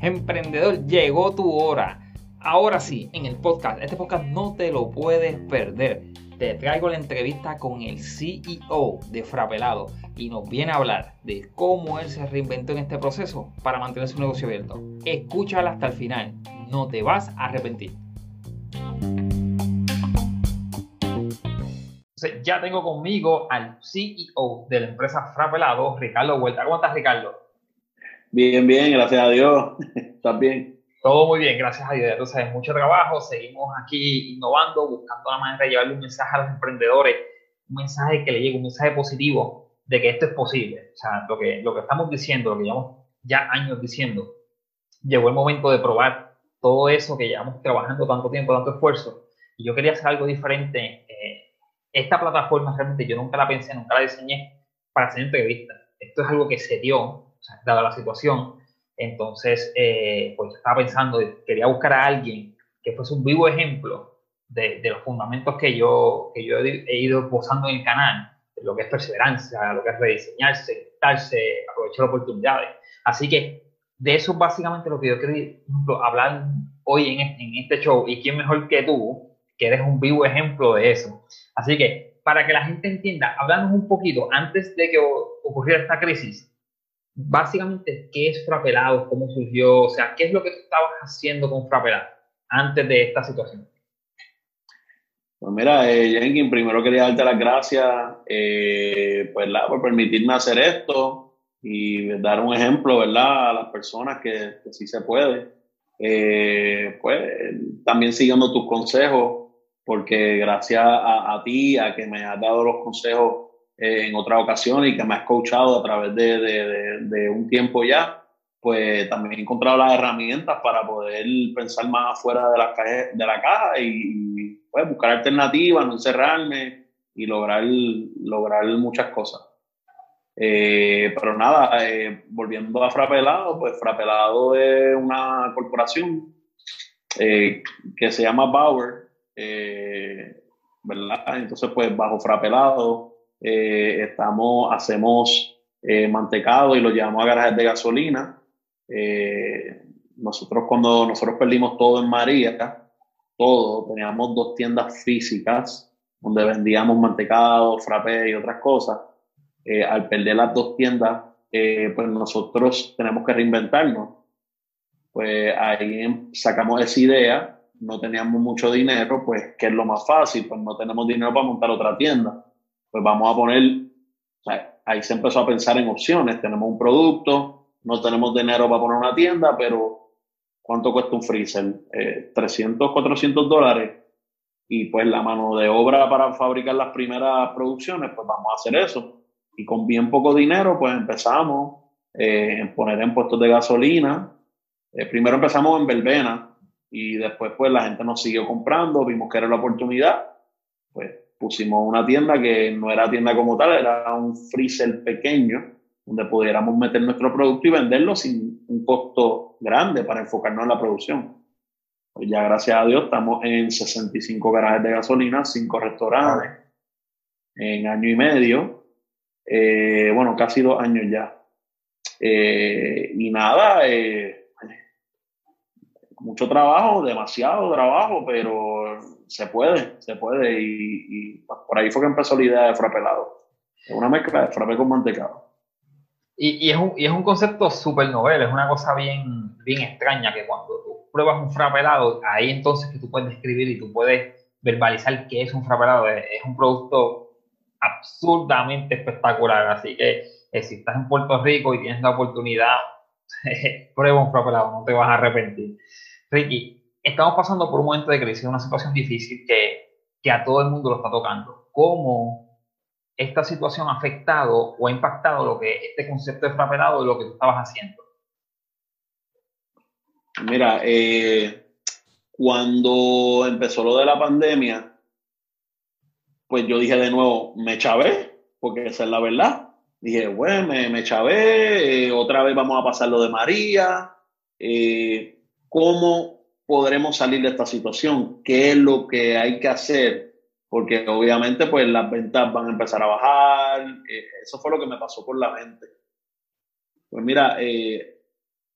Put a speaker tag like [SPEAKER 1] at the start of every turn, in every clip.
[SPEAKER 1] Emprendedor, llegó tu hora. Ahora sí, en el podcast, este podcast no te lo puedes perder. Te traigo la entrevista con el CEO de Frapelado y nos viene a hablar de cómo él se reinventó en este proceso para mantener su negocio abierto. Escúchala hasta el final, no te vas a arrepentir. Ya tengo conmigo al CEO de la empresa Frapelado, Ricardo Huerta. ¿Cómo estás, Ricardo?
[SPEAKER 2] Bien, bien, gracias a Dios. ¿Estás bien?
[SPEAKER 1] Todo muy bien, gracias a Dios. Entonces, mucho trabajo, seguimos aquí innovando, buscando la manera de llevarle un mensaje a los emprendedores, un mensaje que le llegue, un mensaje positivo de que esto es posible. O sea, lo que, lo que estamos diciendo, lo que llevamos ya años diciendo, llegó el momento de probar todo eso que llevamos trabajando tanto tiempo, tanto esfuerzo. Y yo quería hacer algo diferente. Esta plataforma realmente yo nunca la pensé, nunca la diseñé para hacer entrevistas. Esto es algo que se dio dada la situación. Entonces, eh, pues estaba pensando, quería buscar a alguien que fuese un vivo ejemplo de, los fundamentos que yo, que yo he ido esbozando en el canal, de lo que es perseverancia, lo que es rediseñarse, darse, aprovechar oportunidades. Así que de eso básicamente lo que yo quería hablar hoy en este, en este show. ¿Y quién mejor que tú, que eres un vivo ejemplo de eso? Así que para que la gente entienda, hablando un poquito antes de que ocurriera esta crisis, básicamente, ¿qué es Frapelado? ¿Cómo surgió? O sea, ¿qué es lo que tú estabas haciendo con Frapelado antes de esta situación?
[SPEAKER 2] Pues mira, eh, primero quería darte las gracias eh, pues, por permitirme hacer esto y dar un ejemplo ¿verdad? a las personas que, sí se puede. Eh, pues también siguiendo tus consejos, porque gracias a, a ti, a que me has dado los consejos eh, en otra ocasión y que me has coachado a través de, de, de, un tiempo ya, pues también he encontrado las herramientas para poder pensar más afuera de la, caja, de la caja y, pues, buscar alternativas, no encerrarme y lograr, lograr muchas cosas. Eh, pero nada, eh, volviendo a Frapelado, pues Frapelado es una corporación que se llama Bauer, ¿verdad? Entonces, pues bajo Frapelado eh, estamos, hacemos eh, mantecado y lo llevamos a garajes de gasolina. Eh, nosotros cuando nosotros perdimos todo en María, todo, teníamos dos tiendas físicas donde vendíamos mantecado, frappé y otras cosas. al perder las dos tiendas, pues nosotros tenemos que reinventarnos. Pues ahí sacamos esa idea, no teníamos mucho dinero, pues ¿qué es lo más fácil? Pues no tenemos dinero para montar otra tienda pues vamos a poner, ahí se empezó a pensar en opciones, tenemos un producto, no tenemos dinero para poner una tienda, pero ¿cuánto cuesta un freezer? 300, eh, 400 dólares. Y pues la mano de obra para fabricar las primeras producciones, pues vamos a hacer eso. Y con bien poco dinero, pues empezamos eh, en poner en puestos de gasolina. Eh, primero empezamos en verbena y después pues la gente nos siguió comprando, vimos que era la oportunidad. Pues pusimos una tienda que no era tienda como tal, era un freezer pequeño donde pudiéramos meter nuestro producto y venderlo sin un costo grande para enfocarnos en la producción. Pues ya gracias a Dios estamos en 65 garajes de gasolina, 5 restaurantes, en año y medio, eh, bueno, casi dos años ya. Eh, y nada, eh, mucho trabajo, demasiado trabajo, pero se puede, se puede. Y, por ahí fue que empezó la idea de frapelado. Es una mezcla de frappe con mantecado.
[SPEAKER 1] Y, es, un, y es un concepto súper novel, es una cosa bien, bien extraña que cuando tú pruebas un frapelado, ahí entonces que tú puedes describir y tú puedes verbalizar qué es un frapelado. Es, es un producto absurdamente espectacular. Así que eh, si estás en Puerto Rico y tienes la oportunidad, prueba un frapelado, no te vas a arrepentir. Ricky, estamos pasando por un momento de crisis, una situación difícil que, que a todo el mundo lo está tocando. ¿Cómo esta situación ha afectado o ha impactado lo que este concepto de frapelado y lo que tú estabas haciendo?
[SPEAKER 2] Mira, eh, cuando empezó lo de la pandemia, pues yo dije de nuevo, me chavé, porque esa es la verdad. Dije, bueno, me, me chavé, eh, otra vez vamos a pasar lo de María. Eh, ¿Cómo podremos salir de esta situación? ¿Qué es lo que hay que hacer? Porque obviamente pues las ventas van a empezar a bajar. Eh, eso fue lo que me pasó por la mente. Pues mira, eh,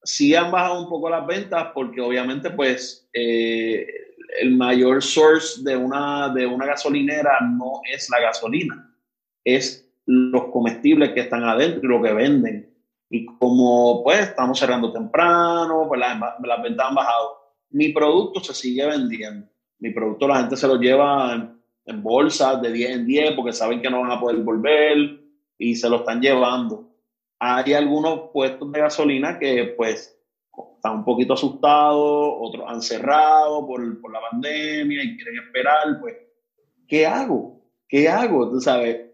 [SPEAKER 2] sí han bajado un poco las ventas porque obviamente pues eh, el mayor source de una, de una gasolinera no es la gasolina, es los comestibles que están adentro y lo que venden. Y como pues estamos cerrando temprano, pues las, ventas han bajado. Mi producto se sigue vendiendo. Mi producto la gente se lo lleva en, en bolsas de 10 en 10 porque saben que no van a poder volver y se lo están llevando. Hay algunos puestos de gasolina que pues están un poquito asustados, otros han cerrado por, por la pandemia y quieren esperar, pues, ¿qué hago? ¿Qué hago? Tú sabes,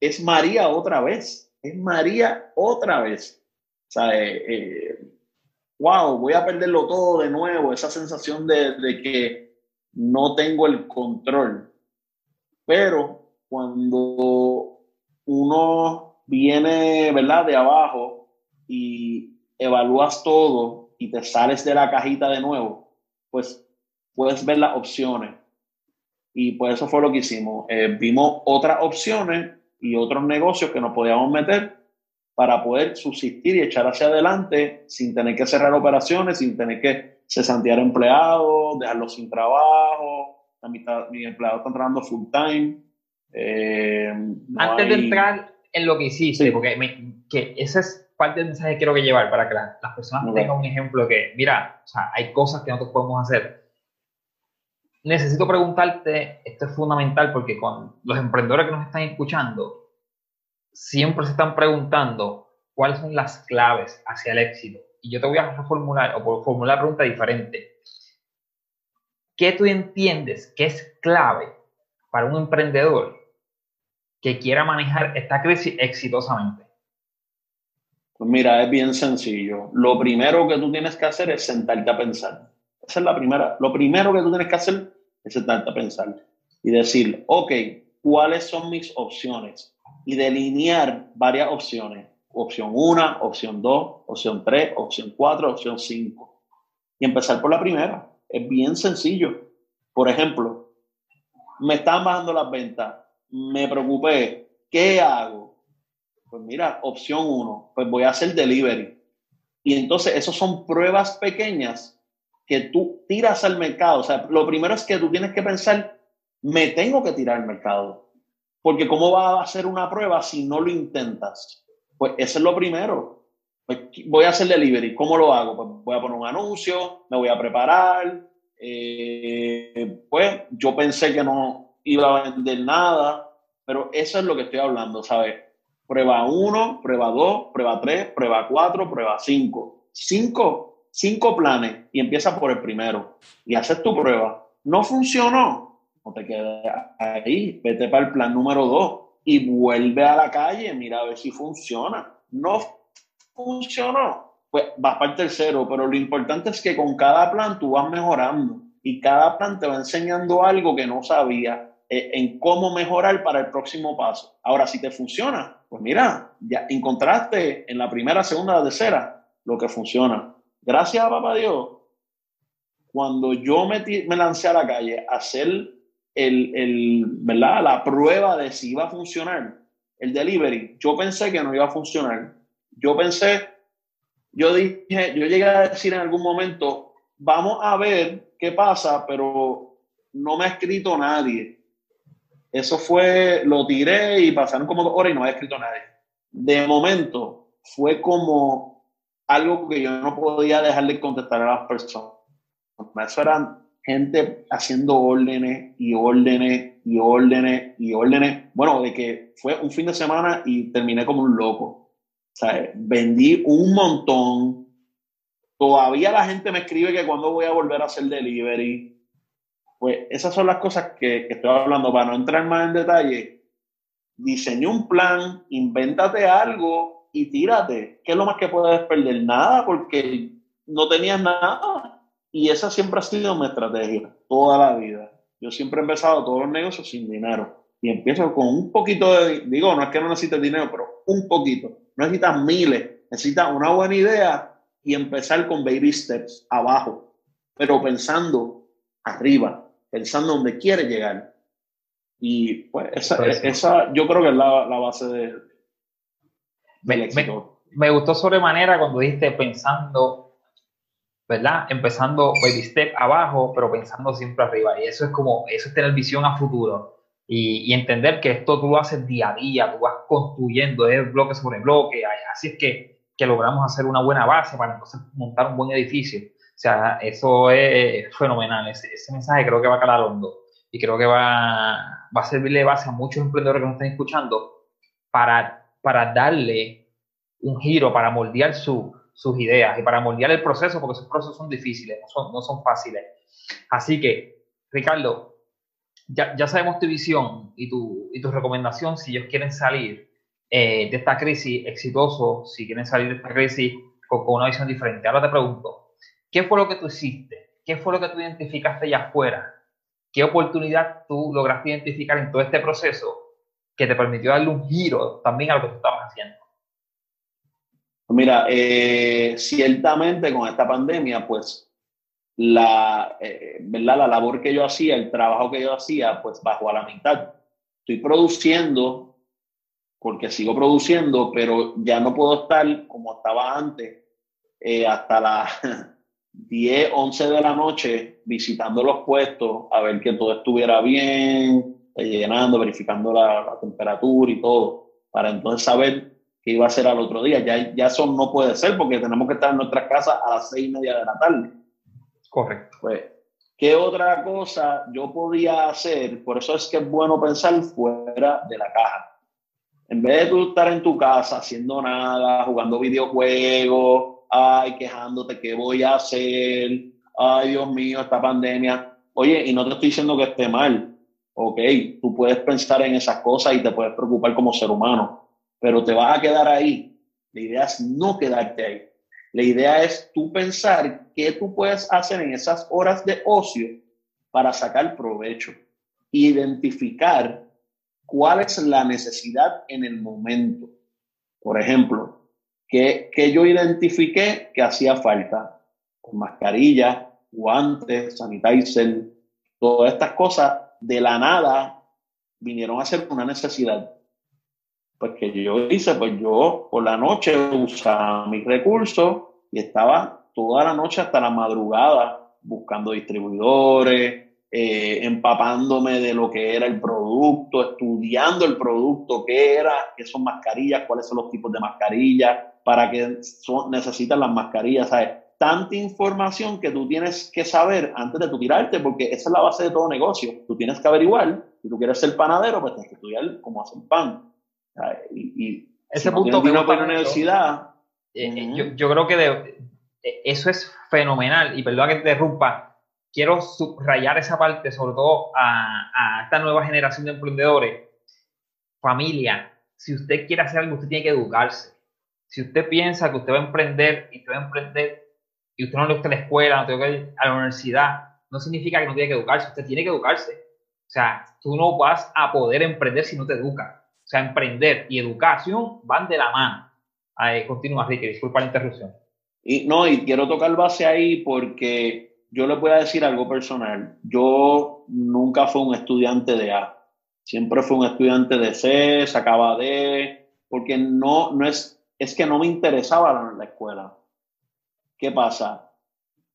[SPEAKER 2] es María otra vez, es María otra vez. ¿Sabes? Eh, wow, voy a perderlo todo de nuevo, esa sensación de, de que no tengo el control. Pero cuando uno viene, ¿verdad?, de abajo y evalúas todo y te sales de la cajita de nuevo, pues puedes ver las opciones. Y pues eso fue lo que hicimos. Eh, vimos otras opciones y otros negocios que nos podíamos meter para poder subsistir y echar hacia adelante sin tener que cerrar operaciones, sin tener que cesantear empleados, dejarlos sin trabajo. La mitad, mis empleados están trabajando full time.
[SPEAKER 1] Eh, Antes de entrar en lo que hiciste, porque que ese es parte del mensaje que quiero que llevar para que las personas tengan un ejemplo que, mira, o sea, hay cosas que nosotros podemos hacer. Necesito preguntarte, esto es fundamental porque con los emprendedores que nos están escuchando, siempre se están preguntando cuáles son las claves hacia el éxito. Y yo te voy a reformular o formular la pregunta diferente. ¿Qué tú entiendes que es clave para un emprendedor que quiera manejar esta crisis exitosamente?
[SPEAKER 2] Pues mira, es bien sencillo. Lo primero que tú tienes que hacer es sentarte a pensar. Esa es la primera. Lo primero que tú tienes que hacer es sentarte a pensar y decir, ok, ¿cuáles son mis opciones? Y delinear varias opciones. Opción 1, opción 2, opción 3, opción 4, opción 5. Y empezar por la primera. Es bien sencillo. Por ejemplo, me están bajando las ventas. Me preocupé. ¿Qué hago? Pues mira, opción uno, pues voy a hacer delivery. Y entonces, esas son pruebas pequeñas que tú tiras al mercado. O sea, lo primero es que tú tienes que pensar, me tengo que tirar al mercado. Porque ¿cómo va a hacer una prueba si no lo intentas? Pues eso es lo primero. Pues voy a hacer delivery. ¿Cómo lo hago? Pues voy a poner un anuncio, me voy a preparar. Eh, pues yo pensé que no iba a vender nada, pero eso es lo que estoy hablando, ¿sabes? Prueba 1, prueba 2, prueba 3, prueba 4, prueba 5. Cinco, cinco planes y empieza por el primero y haces tu prueba. No funcionó, no te quedes ahí, vete para el plan número 2 y vuelve a la calle, mira a ver si funciona. No funcionó, pues vas para el tercero, pero lo importante es que con cada plan tú vas mejorando y cada plan te va enseñando algo que no sabía eh, en cómo mejorar para el próximo paso. Ahora, si te funciona, pues mira, ya encontraste en la primera, segunda, tercera lo que funciona. Gracias a papá Dios, cuando yo me, me lancé a la calle a hacer el, el, ¿verdad? la prueba de si iba a funcionar el delivery, yo pensé que no iba a funcionar. Yo pensé, yo dije, yo llegué a decir en algún momento, vamos a ver qué pasa, pero no me ha escrito nadie. Eso fue, lo tiré y pasaron como dos horas y no había escrito nadie. De momento, fue como algo que yo no podía dejar de contestar a las personas. Eso eran gente haciendo órdenes y órdenes y órdenes y órdenes. Bueno, de que fue un fin de semana y terminé como un loco. O sea, vendí un montón. Todavía la gente me escribe que cuando voy a volver a hacer delivery. Pues esas son las cosas que, estoy hablando. Para no entrar más en detalle, diseña un plan, invéntate algo y tírate. ¿Qué es lo más que puedes perder? Nada, porque no tenías nada. Y esa siempre ha sido mi estrategia, toda la vida. Yo siempre he empezado todos los negocios sin dinero. Y empiezo con un poquito de, digo, no es que no necesites dinero, pero un poquito. No necesitas miles, necesitas una buena idea y empezar con baby steps abajo, pero pensando arriba pensando dónde quiere llegar. Y pues esa, esa yo creo que es la, la base de,
[SPEAKER 1] me, me gustó sobremanera cuando dijiste pensando, ¿verdad? Empezando baby step abajo, pero pensando siempre arriba. Y eso es como, eso es tener visión a futuro. Y, entender que esto tú lo haces día a día, tú vas construyendo, es bloque sobre bloque. Así es que, que logramos hacer una buena base para entonces montar un buen edificio. O sea, eso es fenomenal. Ese, ese mensaje creo que va a calar hondo y creo que va, va a servirle base a muchos emprendedores que nos están escuchando para, para darle un giro, para moldear su, sus ideas y para moldear el proceso, porque esos procesos son difíciles, no son, no son fáciles. Así que, Ricardo, ya, ya sabemos tu visión y tu, y tu recomendación si ellos quieren salir eh, de esta crisis exitoso, si quieren salir de esta crisis con, con, una visión diferente. Ahora te pregunto, ¿qué fue lo que tú hiciste? ¿Qué fue lo que tú identificaste allá afuera? ¿Qué oportunidad tú lograste identificar en todo este proceso que te permitió darle un giro también a lo que tú estabas haciendo?
[SPEAKER 2] Mira, eh, ciertamente con esta pandemia, pues la, eh, ¿verdad? la labor que yo hacía, el trabajo que yo hacía, pues bajó a la mitad. Estoy produciendo, porque sigo produciendo, pero ya no puedo estar como estaba antes, eh, hasta las 10, 11 de la noche visitando los puestos a ver que todo estuviera bien, llenando, verificando la, la temperatura y todo, para entonces saber que iba a ser al otro día. Ya, ya eso no puede ser porque tenemos que estar en nuestra casa a las seis y media de la tarde.
[SPEAKER 1] Correcto.
[SPEAKER 2] Pues, ¿qué otra cosa yo podía hacer? Por eso es que es bueno pensar fuera de la caja. En vez de tú estar en tu casa haciendo nada, jugando videojuegos, ay, quejándote, ¿qué voy a hacer? Ay, Dios mío, esta pandemia. Oye, y no te estoy diciendo que esté mal. Ok, tú puedes pensar en esas cosas y te puedes preocupar como ser humano pero te vas a quedar ahí. La idea es no quedarte ahí. La idea es tú pensar qué tú puedes hacer en esas horas de ocio para sacar provecho. Identificar cuál es la necesidad en el momento. Por ejemplo, que, que yo identifiqué que hacía falta mascarilla, guantes, sanitizer, todas estas cosas de la nada vinieron a ser una necesidad pues que yo hice, pues yo por la noche usaba mis recursos y estaba toda la noche hasta la madrugada buscando distribuidores, eh, empapándome de lo que era el producto, estudiando el producto, qué era, qué son mascarillas, cuáles son los tipos de mascarillas, para qué son, necesitan las mascarillas, ¿sabes? Tanta información que tú tienes que saber antes de tu tirarte, porque esa es la base de todo negocio. Tú tienes que averiguar, si tú quieres ser panadero, pues tienes que estudiar cómo hacer pan y,
[SPEAKER 1] ese punto que
[SPEAKER 2] no para la universidad.
[SPEAKER 1] Eh, eh, yo, yo, creo que de, eh, eso es fenomenal y perdón que te interrumpa. Quiero subrayar esa parte, sobre todo a, a esta nueva generación de emprendedores. Familia, si usted quiere hacer algo, usted tiene que educarse. Si usted piensa que usted va a emprender y usted va a emprender y usted no le gusta la escuela, no tiene que ir a la universidad, no significa que no tiene que educarse. Usted tiene que educarse. O sea, tú no vas a poder emprender si no te educas. O sea, emprender y educación van de la mano. Ahí, continúa, Ricky, disculpa la interrupción.
[SPEAKER 2] Y no, y quiero tocar base ahí porque yo le voy a decir algo personal. Yo nunca fui un estudiante de A. Siempre fui un estudiante de C, sacaba D, porque no, no es, es que no me interesaba la, la escuela. ¿Qué pasa?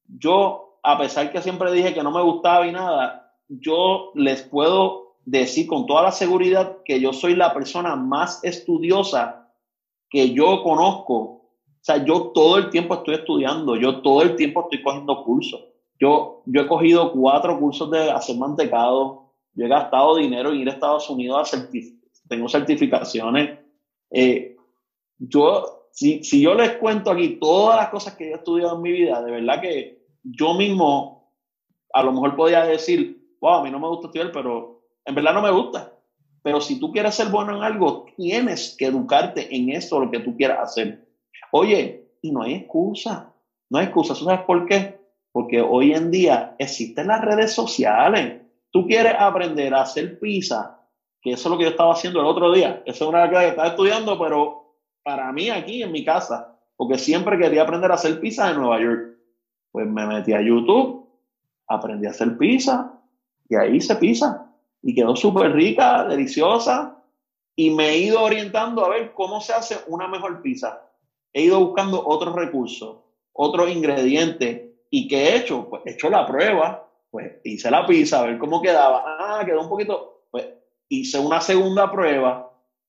[SPEAKER 2] Yo, a pesar que siempre dije que no me gustaba y nada, yo les puedo decir con toda la seguridad que yo soy la persona más estudiosa que yo conozco. O sea, yo todo el tiempo estoy estudiando, yo todo el tiempo estoy cogiendo cursos. Yo, yo he cogido cuatro cursos de hacer mantecado, yo he gastado dinero en ir a Estados Unidos a tengo certificaciones. Eh, yo, si, si yo les cuento aquí todas las cosas que he estudiado en mi vida, de verdad que yo mismo a lo mejor podía decir, wow, a mí no me gusta estudiar, pero en verdad no me gusta. Pero si tú quieres ser bueno en algo, tienes que educarte en eso, lo que tú quieras hacer. Oye, y no hay excusa. No hay excusa. ¿Sabes por qué? Porque hoy en día existen las redes sociales. Tú quieres aprender a hacer pizza, que eso es lo que yo estaba haciendo el otro día. Eso es una que estaba estudiando, pero para mí aquí en mi casa, porque siempre quería aprender a hacer pizza en Nueva York. Pues me metí a YouTube, aprendí a hacer pizza y ahí hice pizza y quedó súper rica, deliciosa y me he ido orientando a ver cómo se hace una mejor pizza. he ido buscando otros recursos, otros ingredientes. ¿Y qué he hecho? Pues he hecho la prueba, pues hice la pizza, a ver cómo quedaba. Ah, quedó un poquito, pues hice una segunda prueba.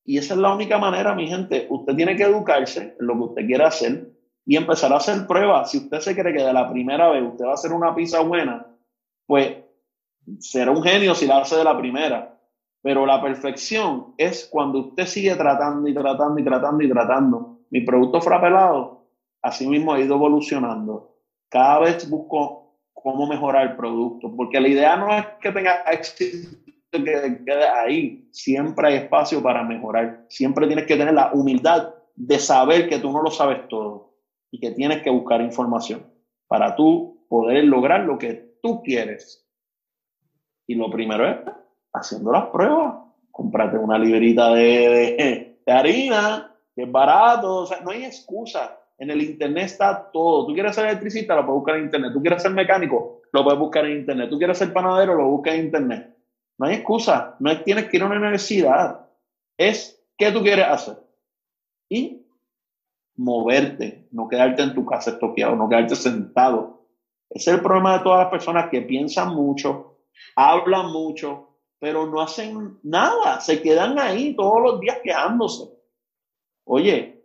[SPEAKER 2] Y esa es la única manera, mi gente. Usted tiene que educarse en lo que usted quiere hacer y empezar a hacer pruebas. Si usted se cree que de la primera vez usted va a hacer una pizza buena, pues será un genio si la hace de la primera. Pero la perfección es cuando usted sigue tratando y tratando y tratando y tratando. Mi producto frapelado, así mismo ha ido evolucionando. Cada vez busco cómo mejorar el producto, porque la idea no es que tenga éxito que quede ahí. Siempre hay espacio para mejorar. Siempre tienes que tener la humildad de saber que tú no lo sabes todo y que tienes que buscar información para tú poder lograr lo que tú quieres. Y lo primero es haciendo las pruebas. Comprate una librita de, de, harina, que es barato, o sea, no hay excusa. En el internet está todo. Tú quieres ser electricista, lo puedes buscar en internet. Tú quieres ser mecánico, lo puedes buscar en internet. Tú quieres ser panadero, lo buscas en internet. No hay excusa. No tienes que ir a una universidad. Es qué tú quieres hacer. Y moverte, no quedarte en tu casa estoqueado, no quedarte sentado. Es el problema de todas las personas que piensan mucho, hablan mucho, pero no hacen nada, se quedan ahí todos los días quejándose. Oye,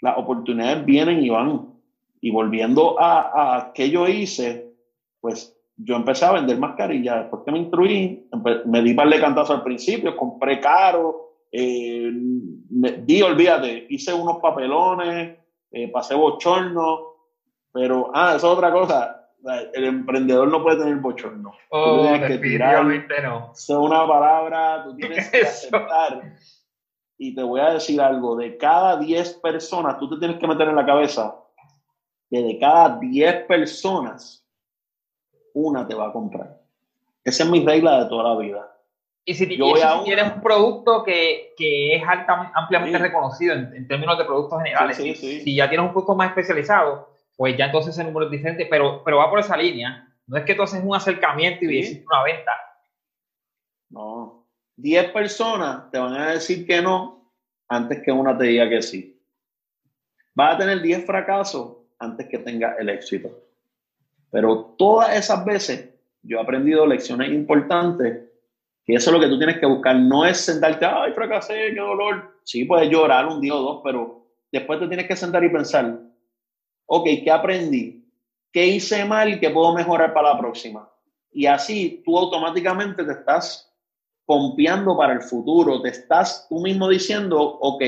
[SPEAKER 2] las oportunidades vienen y van. Y volviendo a, a que yo hice, pues yo empecé a vender mascarillas. Después que me instruí, me di par de cantazos al principio, compré caro, eh, di, olvídate, hice unos papelones, eh, pasé bochorno, pero, ah, esa es otra cosa. El emprendedor no puede tener bochorno.
[SPEAKER 1] Oh, tienes que tirar. no.
[SPEAKER 2] Es una palabra, tú tienes que aceptar. Y te voy a decir algo: de cada 10 personas, tú te tienes que meter en la cabeza que de cada 10 personas, una te va a comprar. Esa es mi regla de toda la vida.
[SPEAKER 1] Y si, tienes un producto que, que es ampliamente reconocido en, términos de productos generales, si ya tienes un producto más especializado, pues ya entonces el número es diferente, pero, pero va por esa línea. No es que tú haces un acercamiento y hiciste una venta.
[SPEAKER 2] No. 10 personas te van a decir que no antes que una te diga que sí. Vas a tener 10 fracasos antes que tenga el éxito. Pero todas esas veces yo he aprendido lecciones importantes que eso es lo que tú tienes que buscar. No es sentarte, ay, fracasé, qué dolor. Sí, puedes llorar un día o dos, pero después te tienes que sentar y pensar, ok, ¿qué aprendí? ¿Qué hice mal y qué puedo mejorar para la próxima? Y así tú automáticamente te estás pompeando para el futuro, te estás tú mismo diciendo, ok,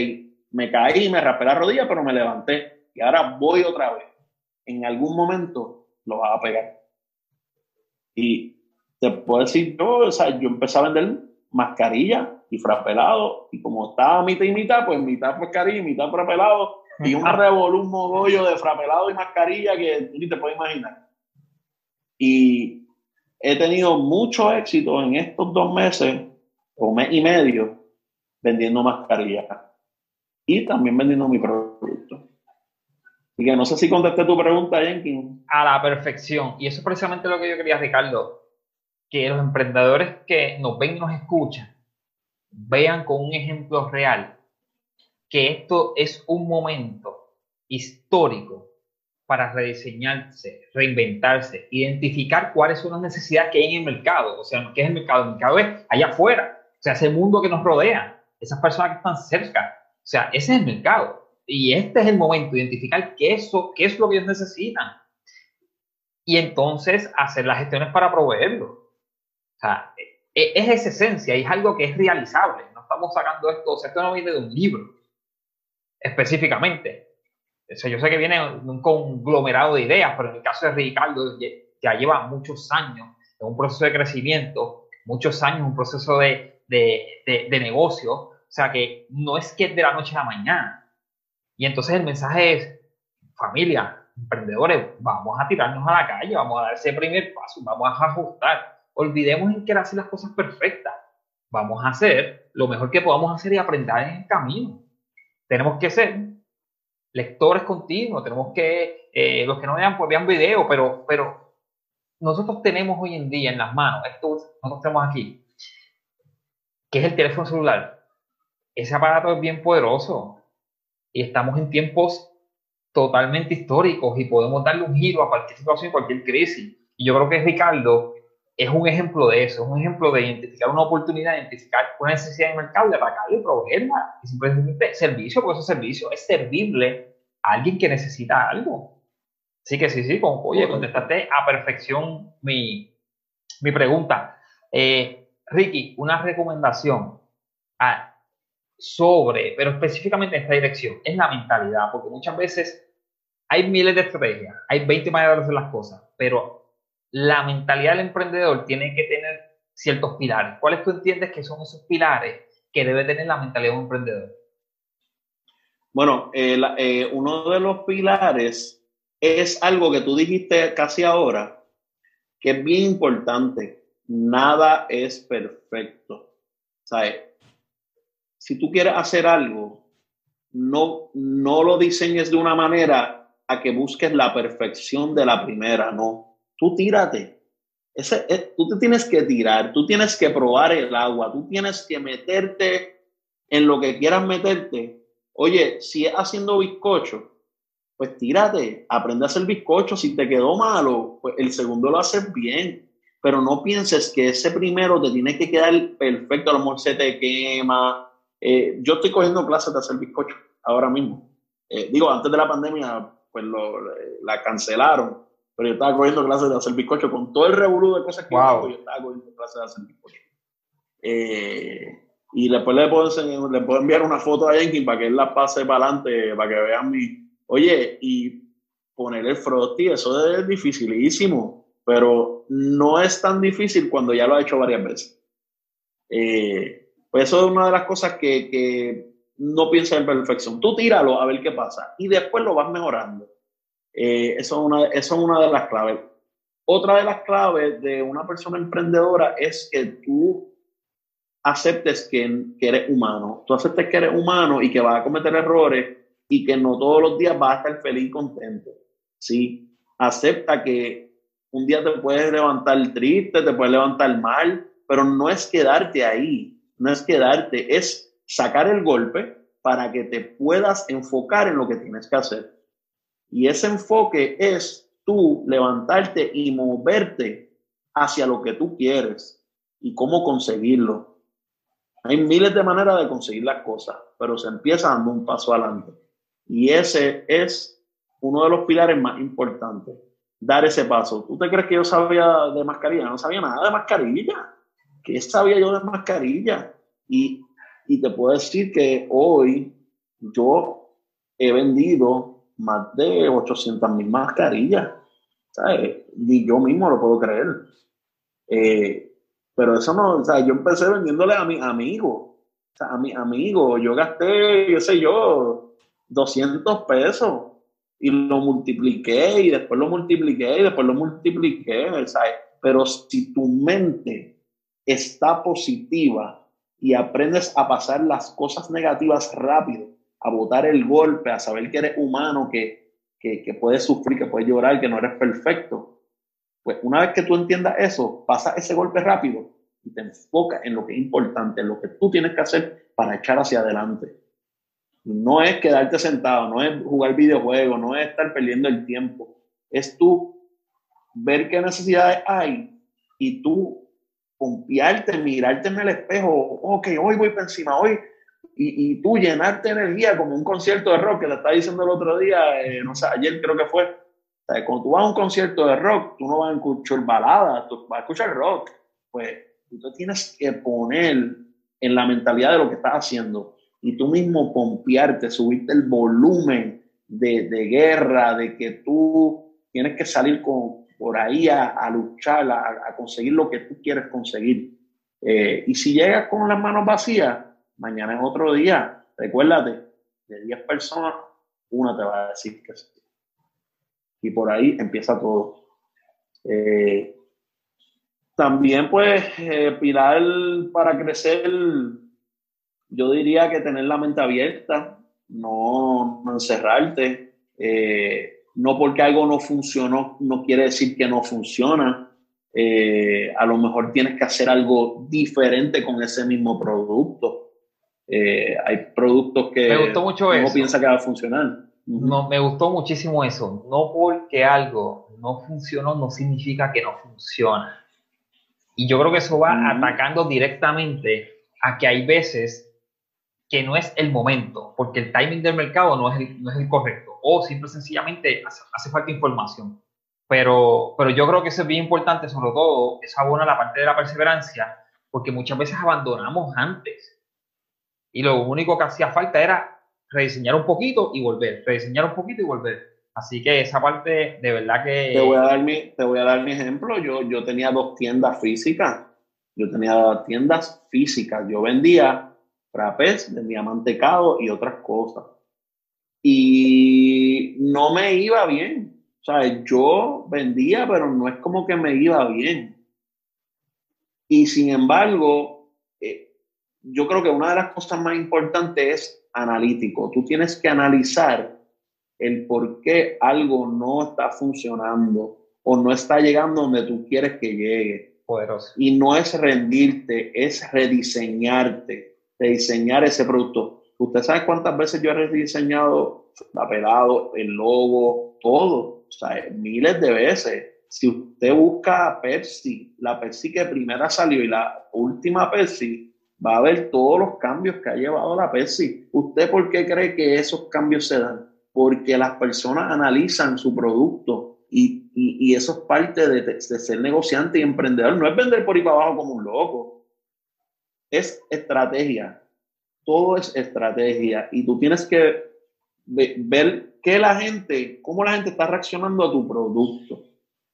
[SPEAKER 2] me caí, me raspé la rodilla, pero me levanté y ahora voy otra vez. En algún momento lo vas a pegar. Y te puedo decir yo, o sea, yo empecé a vender mascarilla y frapelado, y como estaba mitad y mitad, pues mitad mascarilla y mitad frapelado, y un revolú, un mogollo de frapelado y mascarilla que ni te puedes imaginar. Y he tenido mucho éxito en estos dos meses o mes y medio vendiendo mascarilla y también vendiendo mi producto. Y que no sé si contesté tu pregunta, Jenkins.
[SPEAKER 1] A la perfección. Y eso es precisamente lo que yo quería, Ricardo. Que los emprendedores que nos ven y nos escuchan vean con un ejemplo real que esto es un momento histórico para rediseñarse, reinventarse, identificar cuáles son las necesidades que hay en el mercado. O sea, ¿qué es el mercado? El mercado es allá afuera, o sea, ese mundo que nos rodea, esas personas que están cerca. O sea, ese es el mercado. Y este es el momento, identificar qué, eso, qué es lo que ellos necesitan. Y entonces hacer las gestiones para proveerlo. Sea, e, es esa esencia y es algo que es realizable. No estamos sacando esto, o sea, esto no viene de un libro específicamente. O sea, yo sé que viene un conglomerado de ideas, pero en el caso de Ricardo ya lleva muchos años en un proceso de crecimiento, muchos años un proceso de, de, de, negocio. O sea, que no es que es de la noche a la mañana. Y entonces el mensaje es, familia, emprendedores, vamos a tirarnos a la calle, vamos a dar ese primer paso, vamos a ajustar. Olvidemos en que hacer las cosas perfectas. Vamos a hacer lo mejor que podamos hacer y aprender en el camino tenemos que ser lectores continuos, tenemos que, eh, los que no vean, pues vean video, pero, pero nosotros tenemos hoy en día en las manos, esto nosotros tenemos aquí, que es el teléfono celular. Ese aparato es bien poderoso y estamos en tiempos totalmente históricos y podemos darle un giro a cualquier situación, cualquier crisis. Y yo creo que Ricardo es un ejemplo de eso, es un ejemplo de identificar una oportunidad, identificar una necesidad en el mercado y atacarla y proveerla. Y simplemente servicio, porque ese servicio es servirle a alguien que necesita algo. Así que sí, sí, con, oye, contestaste a perfección mi, mi pregunta. Eh, Ricky, una recomendación sobre, pero específicamente en esta dirección, es la mentalidad, porque muchas veces hay miles de estrategias, hay 20 maneras de hacer las cosas, pero la mentalidad del emprendedor tiene que tener ciertos pilares. ¿Cuáles tú entiendes que son esos pilares que debe tener la mentalidad de un emprendedor?
[SPEAKER 2] Bueno, eh, eh, uno de los pilares es algo que tú dijiste casi ahora, que es bien importante. Nada es perfecto. ¿Sabes? Si tú quieres hacer algo, no, no lo diseñes de una manera a que busques la perfección de la primera, no. Tú tírate. Ese, tú te tienes que tirar, tú tienes que probar el agua, tú tienes que meterte en lo que quieras meterte. Oye, si es haciendo bizcocho, pues tírate, aprende a hacer bizcocho. Si te quedó malo, pues el segundo lo haces bien. Pero no pienses que ese primero te tiene que quedar perfecto, a lo mejor se te quema. Eh, yo estoy cogiendo clases de hacer bizcocho ahora mismo. Eh, digo, antes de la pandemia, pues lo, la cancelaron, pero yo estaba cogiendo clases de hacer bizcocho con todo el revolú de cosas que yo estaba cogiendo clases de hacer bizcocho. Eh, y después le puedo, le puedo enviar una foto a Jenkins para que él la pase para adelante, para que vean mi, Oye, y poner el frosty, eso es dificilísimo, pero no es tan difícil cuando ya lo ha hecho varias veces. Eh, pues eso es una de las cosas que, que no piensa en perfección. Tú tíralo a ver qué pasa y después lo vas mejorando. Eh, eso, es una, eso es una de las claves. Otra de las claves de una persona emprendedora es que tú aceptes que, que eres humano. Tú aceptes que eres humano y que vas a cometer errores y que no todos los días vas a estar feliz y contento. ¿sí? Acepta que un día te puedes levantar triste, te puedes levantar mal, pero no es quedarte ahí, no es quedarte, es sacar el golpe para que te puedas enfocar en lo que tienes que hacer. Y ese enfoque es tú levantarte y moverte hacia lo que tú quieres y cómo conseguirlo. Hay miles de maneras de conseguir las cosas, pero se empieza dando un paso adelante. Y ese es uno de los pilares más importantes, dar ese paso. ¿Tú te crees que yo sabía de mascarilla? No sabía nada de mascarilla. ¿Qué sabía yo de mascarilla? Y, y te puedo decir que hoy yo he vendido más de 800 mil mascarillas. ¿sabes? Ni yo mismo lo puedo creer. Eh, pero eso no, o sea, yo empecé vendiéndole a mi amigo. O sea, a mi amigo, yo gasté, qué sé yo, 200 pesos y lo multipliqué y después lo multipliqué y después lo multipliqué, ¿sabes? Pero si tu mente está positiva y aprendes a pasar las cosas negativas rápido, a botar el golpe, a saber que eres humano, que, que, puedes sufrir, que puedes llorar, que no eres perfecto, pues una vez que tú entiendas eso, pasa ese golpe rápido y te enfocas en lo que es importante, en lo que tú tienes que hacer para echar hacia adelante. No es quedarte sentado, no es jugar videojuegos, no es estar perdiendo el tiempo. Es tú ver qué necesidades hay y tú confiarte, mirarte en el espejo, ok, hoy voy por encima, hoy, y, y, tú llenarte de energía como un concierto de rock, que le estaba diciendo el otro día, eh, no sé, ayer creo que fue. Cuando tú vas a un concierto de rock, tú no vas a escuchar baladas, tú vas a escuchar rock. Pues tú te tienes que poner en la mentalidad de lo que estás haciendo y tú mismo pompearte, subirte el volumen de, de, guerra, de que tú tienes que salir con, por ahí a, luchar, a, a, conseguir lo que tú quieres conseguir. Eh, y si llegas con las manos vacías, mañana es otro día. Recuérdate, de 10 personas, una te va a decir que sí. Y por ahí empieza todo. Eh, también, pues, eh, Pilar, para crecer yo diría que tener la mente abierta, no, encerrarte. Eh, no porque algo no funcionó, no quiere decir que no funciona. Eh, a lo mejor tienes que hacer algo diferente con ese mismo producto. Eh, hay productos que
[SPEAKER 1] Me gustó mucho
[SPEAKER 2] no piensa que va a funcionar.
[SPEAKER 1] no, me gustó muchísimo eso. No porque algo no funcionó, no significa que no funciona. Y yo creo que eso va atacando directamente a que hay veces que no es el momento, porque el timing del mercado no es el, no es el correcto, o simple sencillamente hace, falta información. Pero, pero yo creo que eso es bien importante, sobre todo, eso abona la parte de la perseverancia, porque muchas veces abandonamos antes. Y lo único que hacía falta era rediseñar un poquito y volver, rediseñar un poquito y volver. Así que esa parte de verdad que...
[SPEAKER 2] Te voy a dar mi, te voy a dar mi ejemplo. Yo, yo tenía dos tiendas físicas. Yo tenía tiendas físicas. Yo vendía frappés, vendía mantecado y otras cosas. Y no me iba bien. O sea, yo vendía, pero no es como que me iba bien. Y sin embargo, eh, yo creo que una de las cosas más importantes es analítico. Tú tienes que analizar el por qué algo no está funcionando o no está llegando donde tú quieres que llegue.
[SPEAKER 1] Poderoso.
[SPEAKER 2] Y no es rendirte, es rediseñarte, rediseñar ese producto. Usted sabe cuántas veces yo he rediseñado la pelado, el logo, todo, o sea, miles de veces. Si usted busca Pepsi, la Pepsi que primera salió y la última Pepsi, va a ver todos los cambios que ha llevado la Pepsi. ¿Usted por qué cree que esos cambios se dan? Porque las personas analizan su producto y, y, eso es parte de, de, ser negociante y emprendedor. No es vender por ahí para abajo como un loco. Es estrategia. Todo es estrategia. Y tú tienes que ver qué la gente, cómo la gente está reaccionando a tu producto.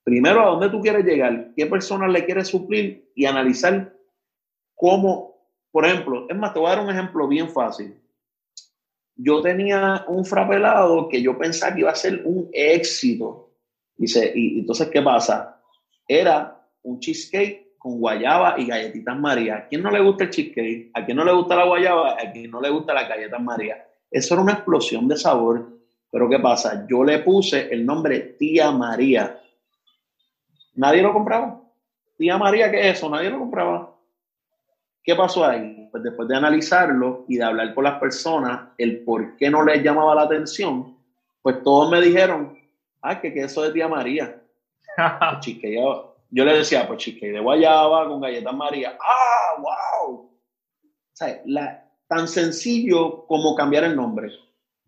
[SPEAKER 2] Primero, a dónde tú quieres llegar, qué personas le quieres suplir y analizar cómo por ejemplo, es más, te voy a dar un ejemplo bien fácil. Yo tenía un frapelado que yo pensaba que iba a ser un éxito. Y, y entonces, ¿qué pasa? Era un cheesecake con guayaba y galletitas María. ¿A quién no le gusta el cheesecake? ¿A quién no le gusta la guayaba? ¿A quién no le gusta la galletas María? Eso era una explosión de sabor. Pero ¿qué pasa? Yo le puse el nombre Tía María. Nadie lo compraba. Tía María, ¿qué es eso? Nadie lo compraba. ¿Qué pasó ahí? Pues después de analizarlo y de hablar con las personas, el por qué no les llamaba la atención, pues todos me dijeron, ah, que queso de tía María. yo, yo le decía, pues chique de guayaba con galletas María. ¡Ah, wow! O sea, tan sencillo como cambiar el nombre.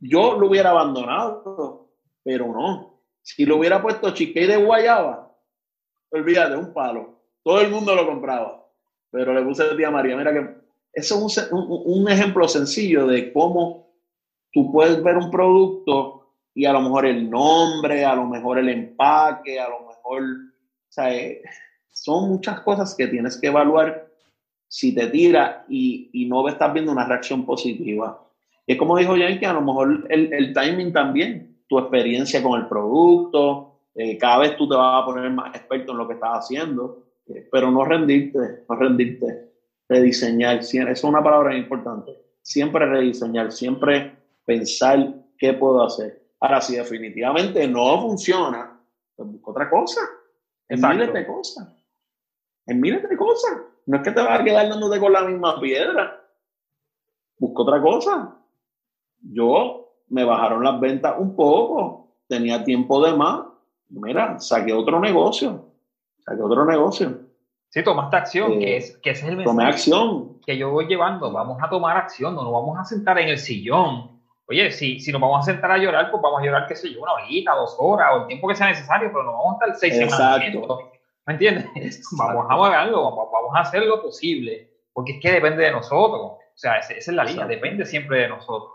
[SPEAKER 2] Yo lo hubiera abandonado, pero no. Si lo hubiera puesto chique de guayaba, olvídate, un palo. Todo el mundo lo compraba pero le puse a tía María. Mira que eso es un, ejemplo sencillo de cómo tú puedes ver un producto y a lo mejor el nombre, a lo mejor el empaque, a lo mejor, sea, eh, son muchas cosas que tienes que evaluar si te tira y, y no estás viendo una reacción positiva. Y es como dijo Jen, que a lo mejor el, el, timing también, tu experiencia con el producto, eh, cada vez tú te vas a poner más experto en lo que estás haciendo pero no rendirte, no rendirte, rediseñar, eso es una palabra importante, siempre rediseñar, siempre pensar qué puedo hacer. Ahora, si definitivamente no funciona, pues busca otra cosa, en miles de cosas, en miles de cosas. No es que te vas a quedar dándote con la misma piedra, busca otra cosa. Yo me bajaron las ventas un poco, tenía tiempo de más, mira, saqué otro negocio que otro negocio.
[SPEAKER 1] Sí, tomaste acción, que, eh, es, que ese es el
[SPEAKER 2] mensaje tomé acción.
[SPEAKER 1] que yo voy llevando. Vamos a tomar acción, no nos vamos a sentar en el sillón. Oye, si, si nos vamos a sentar a llorar, pues vamos a llorar, qué sé yo, una horita, dos horas, o el tiempo que sea necesario, pero no vamos a estar seis semanas. ¿Me entiendes? Vamos a moverlo, vamos, a hacer lo posible, porque es que depende de nosotros. O sea, esa, es la línea, depende siempre de nosotros.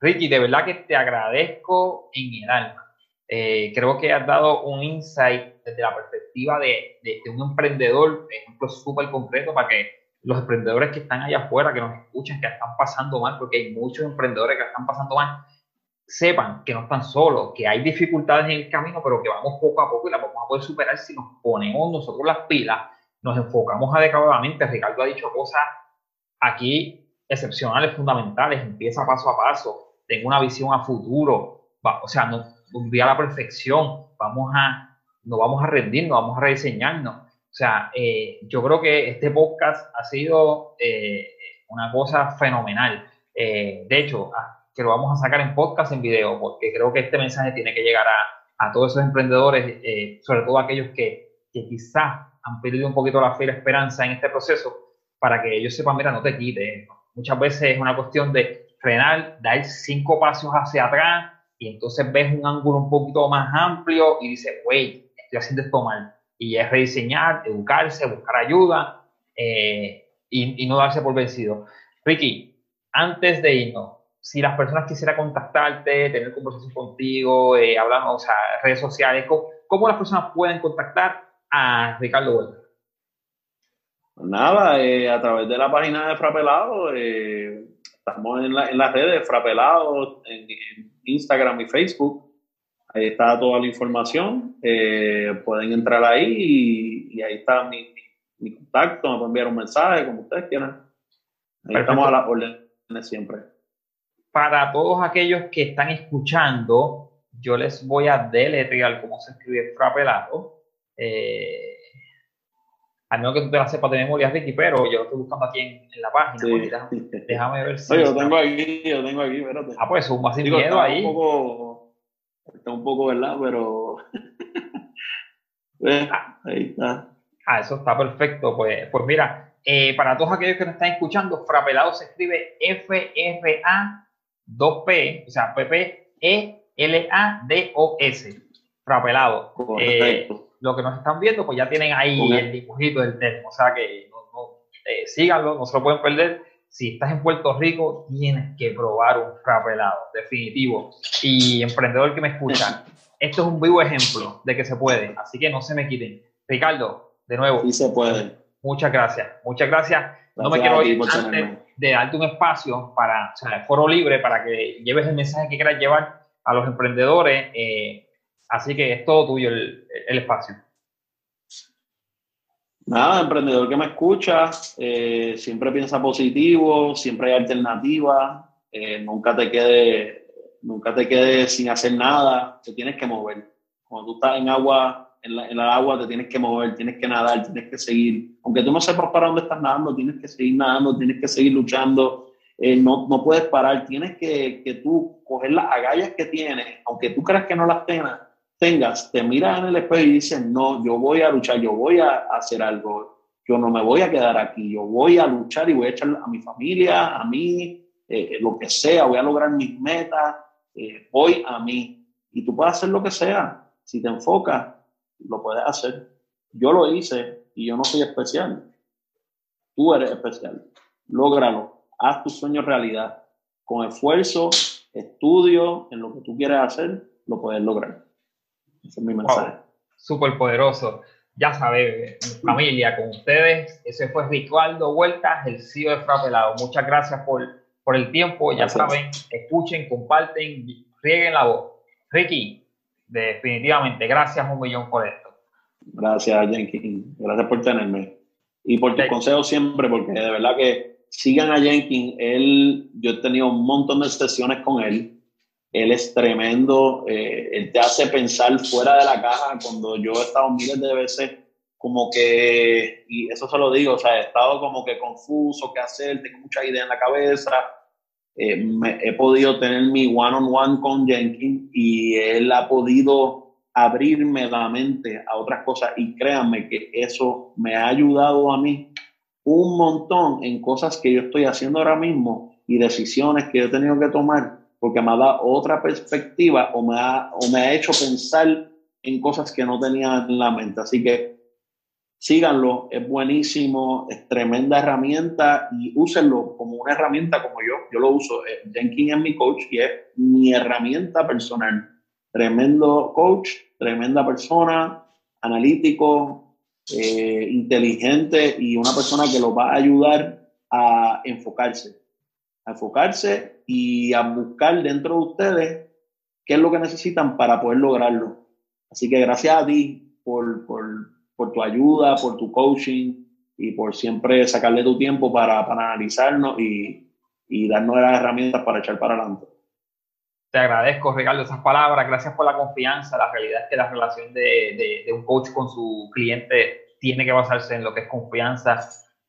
[SPEAKER 1] Ricky, de verdad que te agradezco en el alma. Eh, creo que has dado un insight desde la perspectiva de, de, un emprendedor, ejemplo súper concreto para que los emprendedores que están allá afuera, que nos escuchan, que están pasando mal, porque hay muchos emprendedores que están pasando mal, sepan que no están solos, que hay dificultades en el camino, pero que vamos poco a poco y las vamos a poder superar si nos ponemos nosotros las pilas, nos enfocamos adecuadamente. Ricardo ha dicho cosas aquí excepcionales, fundamentales, empieza paso a paso, tengo una visión a futuro, o sea, no, día a la perfección, vamos a, no vamos a rendirnos, vamos a rediseñarnos. O sea, eh, yo creo que este podcast ha sido eh, una cosa fenomenal. Eh, de hecho, ah, que lo vamos a sacar en podcast, en video, porque creo que este mensaje tiene que llegar a, a todos esos emprendedores, eh, sobre todo aquellos que, que quizás han perdido un poquito la fe y la esperanza en este proceso, para que ellos sepan, mira, no te quites. Muchas veces es una cuestión de frenar, dar cinco pasos hacia atrás y entonces ves un ángulo un poquito más amplio y dices, wey, estoy haciendo esto mal. Y es rediseñar, educarse, buscar ayuda eh, y, no darse por vencido. Ricky, antes de irnos, si las personas quisieran contactarte, tener conversación contigo, eh, hablando, o redes sociales, ¿cómo, ¿cómo, las personas pueden contactar a Ricardo Huerta?
[SPEAKER 2] Nada, eh, a través de la página de Frapelado, eh, estamos en, la, en, las redes Frapelado, en, Instagram y Facebook. Ahí está toda la información. Eh, pueden entrar ahí y, y ahí está mi, mi, mi, contacto. Me pueden enviar un mensaje, como ustedes quieran. Ahí Perfecto. estamos a las órdenes siempre.
[SPEAKER 1] Para todos aquellos que están escuchando, yo les voy a deletrear cómo se escribe Frapelado. Eh, a menos que tú te la sepas de memoria, Ricky, pero yo lo estoy buscando aquí en, en la página. Sí. Déjame, déjame, ver si.
[SPEAKER 2] Oye, lo tengo aquí, lo tengo aquí, espérate.
[SPEAKER 1] Ah, pues un sin miedo ahí.
[SPEAKER 2] Un poco, está un poco, ¿verdad? Pero.
[SPEAKER 1] ah, ahí está. Ah, eso está perfecto. Pues, pues mira, eh, para todos aquellos que nos están escuchando, Frapelado se escribe F-R-A-2-P, o sea, P-P-E-L-A-D-O-S. Frapelado.
[SPEAKER 2] Eh,
[SPEAKER 1] lo que nos están viendo, pues ya tienen ahí okay. el dibujito del termo. O sea que no, no, eh, síganlo, no se lo pueden perder. Si estás en Puerto Rico, tienes que probar un frapelado, definitivo. Y emprendedor que me escucha, esto es un vivo ejemplo de que se puede. Así que no se me quiten. Ricardo, de nuevo.
[SPEAKER 2] Sí se puede.
[SPEAKER 1] Muchas gracias. Muchas gracias. gracias no me quiero ir antes tenerme. de darte un espacio para, o sea, el foro libre para que lleves el mensaje que quieras llevar a los emprendedores. Eh, Así que es todo tuyo el, el espacio.
[SPEAKER 2] Nada, emprendedor que me escucha, eh, siempre piensa positivo, siempre hay alternativas, eh, nunca te quedes nunca te sin hacer nada, te tienes que mover. Cuando tú estás en agua, en, la, en el agua te tienes que mover, tienes que nadar, tienes que seguir. Aunque tú no sepas para dónde estás nadando, tienes que seguir nadando, tienes que seguir luchando. Eh, no, no puedes parar, tienes que, que tú coger las agallas que tienes, aunque tú creas que no las tengas, tengas, te miras en el espejo y dices, no, yo voy a luchar, yo voy a hacer algo, yo no me voy a quedar aquí, yo voy a luchar y voy a echar a mi familia, a mí, eh, lo que sea, voy a lograr mis metas, eh, voy a mí. Y tú puedes hacer lo que sea, si te enfocas, lo puedes hacer. Yo lo hice y yo no soy especial. Tú eres especial. Lógralo, haz tus sueños realidad. Con esfuerzo, estudio, en lo que tú quieres hacer, lo puedes lograr. Ese es mi mensaje. Wow,
[SPEAKER 1] Súper poderoso. Ya sabes, familia, con ustedes, ese fue Ricardo Vueltas, el CEO de Frapelado. Muchas gracias por, por el tiempo. Ya gracias. saben, escuchen, comparten, rieguen la voz. Ricky, definitivamente, gracias un millón por esto.
[SPEAKER 2] Gracias, Jenkins. Gracias por tenerme. Y por tus consejos siempre, porque de verdad que sigan a Jenkins. Él, yo he tenido un montón de sesiones con él él es tremendo, eh, él te hace pensar fuera de la caja. Cuando yo he estado miles de veces como que, y eso se lo digo, o sea, he estado como que confuso, qué hacer, tengo muchas ideas en la cabeza, eh, he podido tener mi one-on-one -on -one con Jenkins y él ha podido abrirme la mente a otras cosas. Y créanme que eso me ha ayudado a mí un montón en cosas que yo estoy haciendo ahora mismo y decisiones que he tenido que tomar porque me ha dado otra perspectiva o me ha, o me ha hecho pensar en cosas que no tenía en la mente. Así que síganlo, es buenísimo, es tremenda herramienta y úsenlo como una herramienta como yo. Yo lo uso. Eh, Jenkins es mi coach y es mi herramienta personal. Tremendo coach, tremenda persona, analítico, eh, inteligente y una persona que lo va a ayudar a enfocarse. Enfocarse y a buscar dentro de ustedes qué es lo que necesitan para poder lograrlo. Así que gracias a ti por, por, por tu ayuda, por tu coaching y por siempre sacarle tu tiempo para, para analizarnos y, y darnos las herramientas para echar para adelante.
[SPEAKER 1] Te agradezco, Ricardo, esas palabras. Gracias por la confianza. La realidad es que la relación de, de, de, un coach con su cliente tiene que basarse en lo que es confianza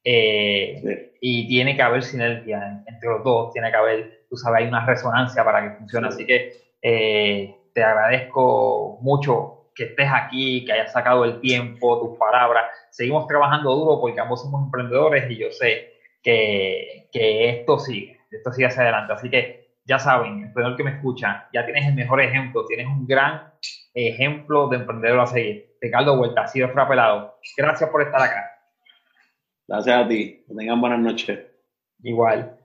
[SPEAKER 1] Eh, y tiene que haber sinergia entre los dos, tiene que haber, tú sabes, hay una resonancia para que funcione. Así que eh, te agradezco mucho que estés aquí, que hayas sacado el tiempo, tus palabras. Seguimos trabajando duro porque ambos somos emprendedores y yo sé que, que esto sigue, esto sigue hacia adelante. Así que ya saben, el emprendedor que me escucha, ya tienes el mejor ejemplo, tienes un gran ejemplo de emprendedor a seguir. Ricardo Vuelta, ha sido frapelado. Gracias por estar acá.
[SPEAKER 2] Gracias a ti. Que tengan buenas noches.
[SPEAKER 1] Igual.